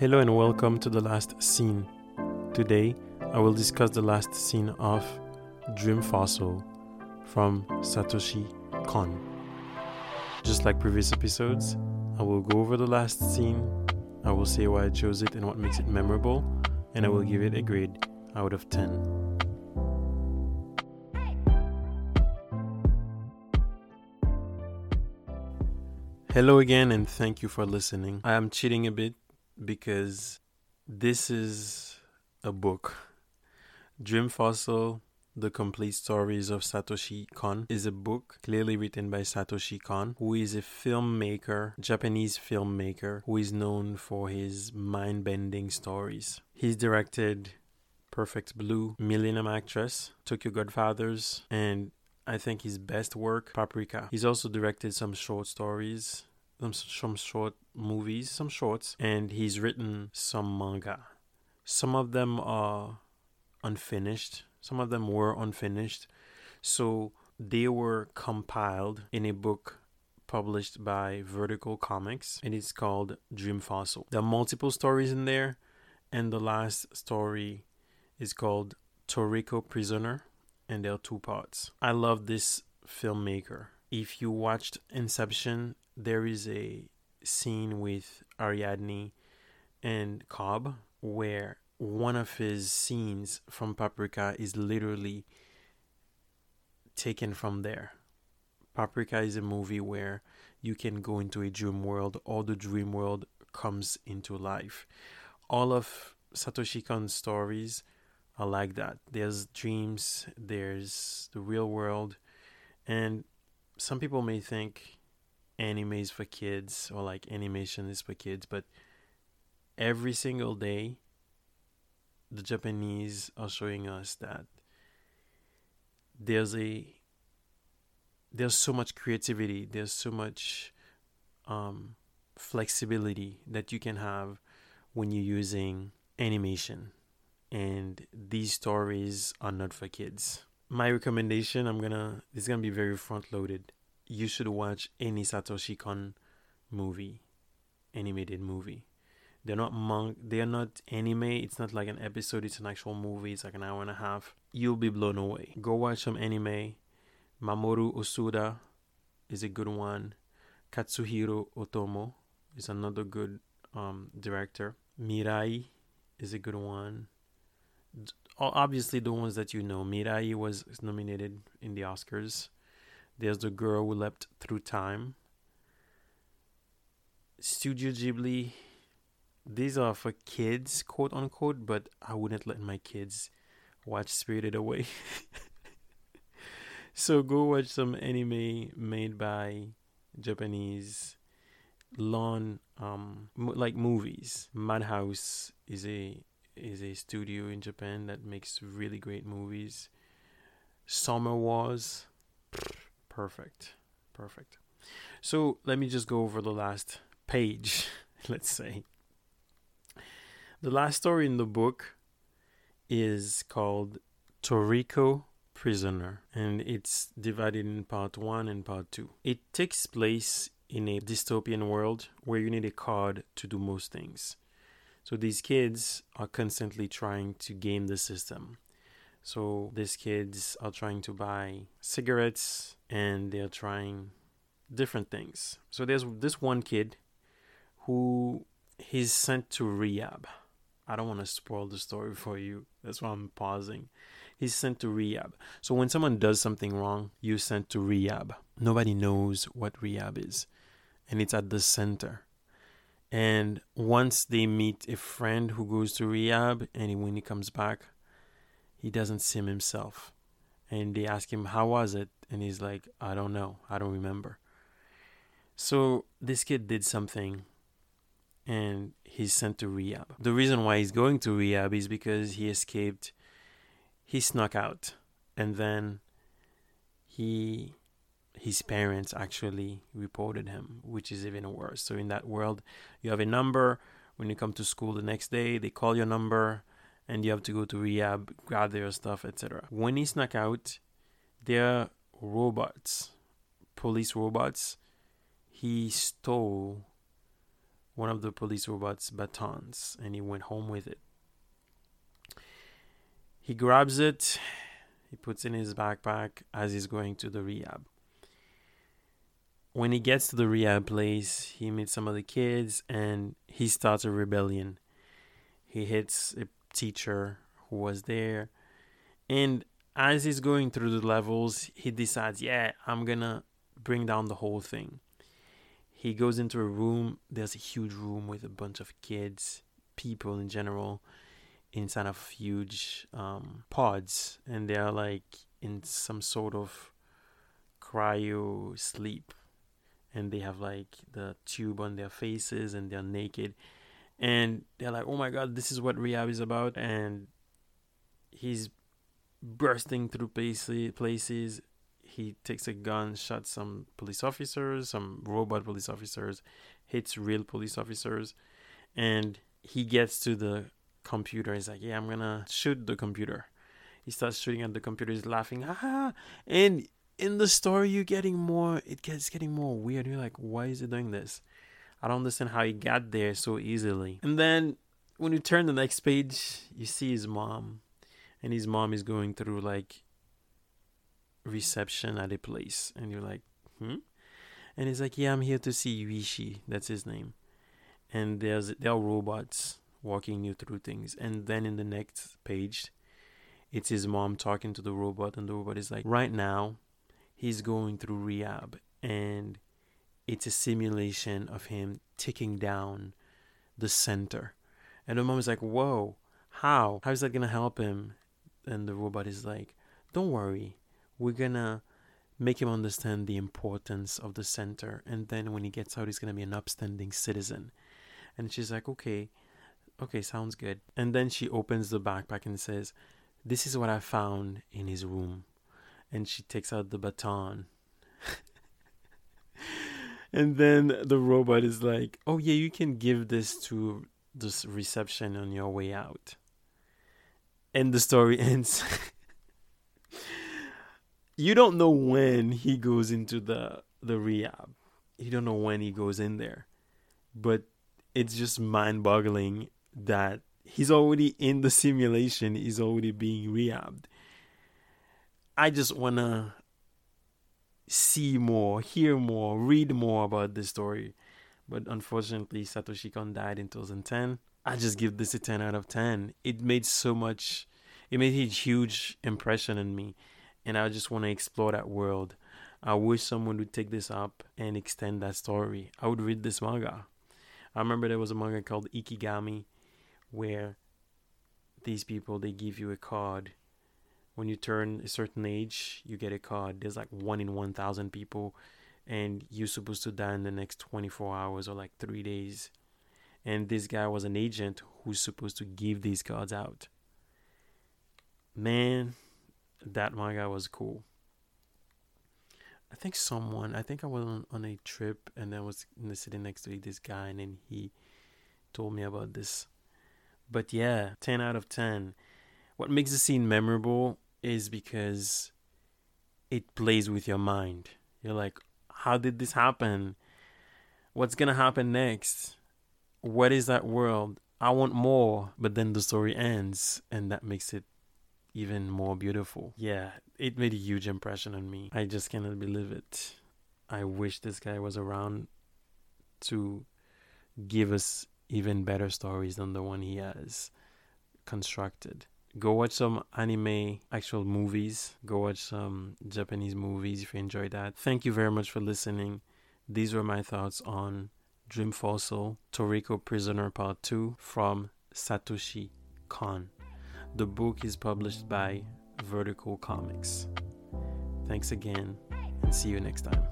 Hello and welcome to the last scene. Today, I will discuss the last scene of Dream Fossil from Satoshi Kon. Just like previous episodes, I will go over the last scene, I will say why I chose it and what makes it memorable, and I will give it a grade out of 10. Hello again, and thank you for listening. I am cheating a bit because this is a book. Dream Fossil The Complete Stories of Satoshi Kon is a book clearly written by Satoshi Kon, who is a filmmaker, Japanese filmmaker, who is known for his mind bending stories. He's directed Perfect Blue, Millennium Actress, Tokyo Godfathers, and I think his best work, Paprika. He's also directed some short stories, some, short movies, some shorts, and he's written some manga. Some of them are unfinished, some of them were unfinished. So they were compiled in a book published by Vertical Comics, and it's called Dream Fossil. There are multiple stories in there, and the last story is called Toriko Prisoner, and there are two parts. I love this filmmaker. If you watched Inception, there is a scene with Ariadne and Cobb where one of his scenes from Paprika is literally taken from there. Paprika is a movie where you can go into a dream world or the dream world comes into life. All of Satoshi Kon's stories are like that. There's dreams, there's the real world, and some people may think anime is for kids or like animation is for kids, but every single day the Japanese are showing us that there's a there's so much creativity, there's so much um, flexibility that you can have when you're using animation. And these stories are not for kids. My recommendation, I'm gonna is gonna be very front loaded. You should watch any Satoshi Kon movie, animated movie. They're not monk. They're not anime. It's not like an episode. It's an actual movie. It's like an hour and a half. You'll be blown away. Go watch some anime. Mamoru Hosoda is a good one. Katsuhiro Otomo is another good um, director. Mirai is a good one. Obviously, the ones that you know. Mirai was nominated in the Oscars. There's the girl who leapt through time. Studio Ghibli these are for kids, quote unquote, but I wouldn't let my kids watch Spirited Away. so go watch some anime made by Japanese lawn um like movies. Madhouse is a is a studio in Japan that makes really great movies. Summer Wars perfect. Perfect. So let me just go over the last page, let's say. The last story in the book is called Toriko Prisoner, and it's divided in part one and part two. It takes place in a dystopian world where you need a card to do most things. So these kids are constantly trying to game the system. So these kids are trying to buy cigarettes and they're trying different things. So there's this one kid who he's sent to rehab I don't want to spoil the story for you. That's why I'm pausing. He's sent to rehab. So when someone does something wrong, you're sent to rehab. Nobody knows what rehab is, and it's at the center. And once they meet a friend who goes to rehab, and when he comes back, he doesn't see him himself. And they ask him, How was it? And he's like, I don't know. I don't remember. So this kid did something and he's sent to rehab. The reason why he's going to rehab is because he escaped, he snuck out, and then he his parents actually reported him, which is even worse. So in that world, you have a number. When you come to school the next day, they call your number, and you have to go to rehab, gather your stuff, etc. When he snuck out, they're robots, police robots. He stole one of the police robots' batons and he went home with it. He grabs it, he puts it in his backpack as he's going to the rehab. When he gets to the rehab place, he meets some of the kids and he starts a rebellion. He hits a teacher who was there. And as he's going through the levels, he decides, yeah, I'm gonna bring down the whole thing. He goes into a room. There's a huge room with a bunch of kids, people in general, inside of huge um, pods, and they're like in some sort of cryo sleep, and they have like the tube on their faces, and they're naked, and they're like, "Oh my god, this is what rehab is about," and he's bursting through places, places he takes a gun, shoots some police officers, some robot police officers, hits real police officers, and he gets to the computer. He's like, "Yeah, I'm gonna shoot the computer." He starts shooting at the computer. He's laughing, ah! And in the story, you're getting more. It gets getting more weird. You're like, "Why is he doing this?" I don't understand how he got there so easily. And then when you turn the next page, you see his mom, and his mom is going through like reception at a place. And you're like hmm? And he's like yeah i'm here to see Rishi that's his name. And there's there are robots walking you through things. And then in the next page it's his mom talking to the robot. And the robot is like right now he's going through rehab. And it's a simulation of him ticking down the center. And the mom is like whoa how? How is that gonna help him? And the robot is like don't worry. We're gonna make him understand the importance of the center. And then when he gets out he's gonna be an upstanding citizen. And she's like okay okay sounds good. And then she opens the backpack and says this is what i found in his room. And she takes out the baton and then the robot is like oh yeah you can give this to this reception on your way out and the story ends you don't know when he goes into the the rehab. You don't know when he goes in there. But it's just mind-boggling that he's already in the simulation, he's already being rehabbed. I just want to see more, hear more, read more about this story. But unfortunately, Satoshi Kon died in 2010. I just give this a 10 out of 10. It made so much, it made a huge impression on me and I just want to explore that world. I wish someone would take this up and extend that story. I would read this manga. I remember there was a manga called Ikigami where these people they give you a card. When you turn a certain age, you get a card. There's like one in 1,000 people, and you're supposed to die in the next 24 hours or like three days. And this guy was an agent who's supposed to give these cards out. Man, that manga was cool. I think someone, I think I was on, on a trip and I was city next to this guy and then he told me about this. But yeah, 10 out of 10. What makes the scene memorable is because it plays with your mind. You're like, how did this happen? What's going to happen next? What is that world? I want more. But then the story ends and that makes it even more beautiful. Yeah, it made a huge impression on me. I just cannot believe it. I wish this guy was around to give us even better stories than the one he has constructed. Go watch some anime actual movies. Go watch some Japanese movies if you enjoy that. Thank you very much for listening. These were my thoughts on Dream Fossil Toriko Prisoner Part 2 from Satoshi Kon. The book is published by Vertical Comics. Thanks again, and see you next time.